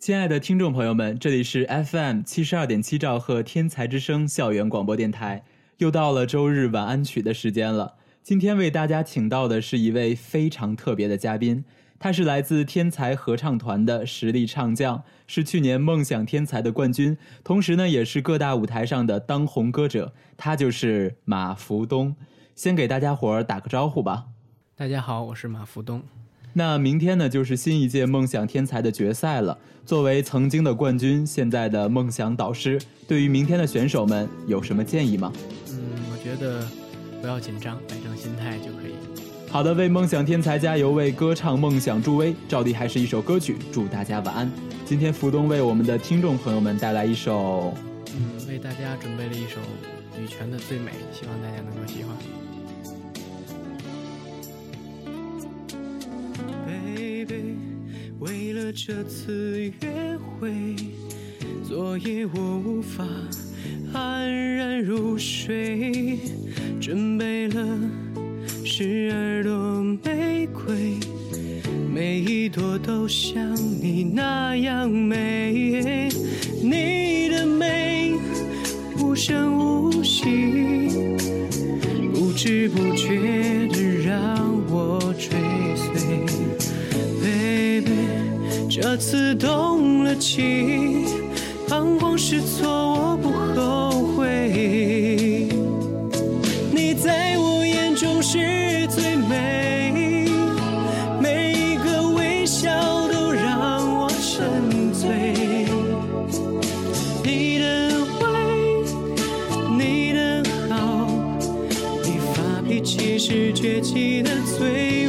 亲爱的听众朋友们，这里是 FM 七十二点七兆赫天才之声校园广播电台，又到了周日晚安曲的时间了。今天为大家请到的是一位非常特别的嘉宾，他是来自天才合唱团的实力唱将，是去年梦想天才的冠军，同时呢也是各大舞台上的当红歌者，他就是马福东。先给大家伙儿打个招呼吧。大家好，我是马福东。那明天呢，就是新一届梦想天才的决赛了。作为曾经的冠军，现在的梦想导师，对于明天的选手们有什么建议吗？嗯，我觉得不要紧张，摆正心态就可以。好的，为梦想天才加油，为歌唱梦想助威。照例还是一首歌曲，祝大家晚安。今天福东为我们的听众朋友们带来一首，嗯，为大家准备了一首羽泉的《最美》，希望大家能够喜欢。这次约会，昨夜我无法安然入睡，准备了十二朵玫瑰，每一朵都像你那样美。你刺动了情，彷徨失措，我不后悔。你在我眼中是最美，每一个微笑都让我沉醉。你的坏，你的好，你发脾气时倔气的嘴。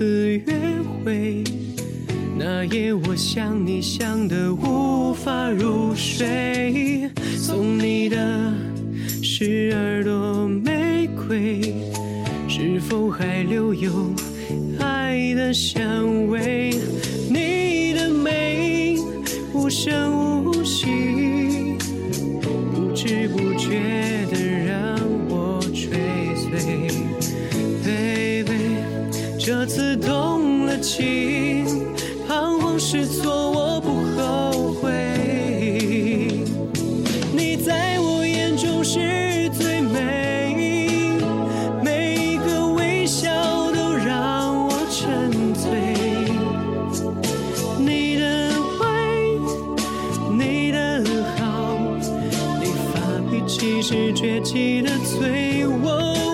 次约会，那夜我想你想得无法入睡，送你的十二朵玫瑰，是否还留有爱的香味？你的美无声无息，动了情。是错，我不后悔。你在我眼中是最美，每一个微笑都让我沉醉。你的坏，你的好，你发脾气时倔气的嘴。你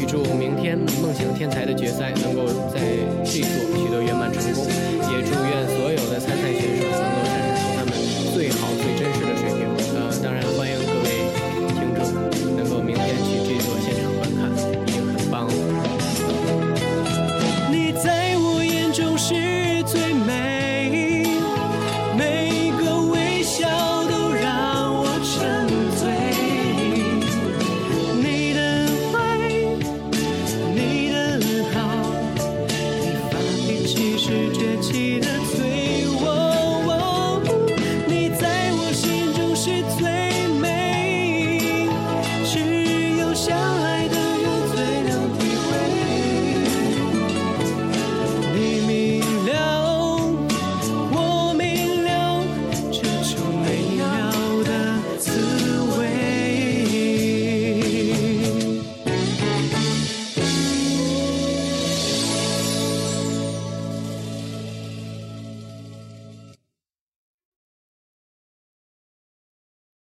预祝明天梦想天才的决赛能够在这座取得圆满成功，也祝愿所有 blame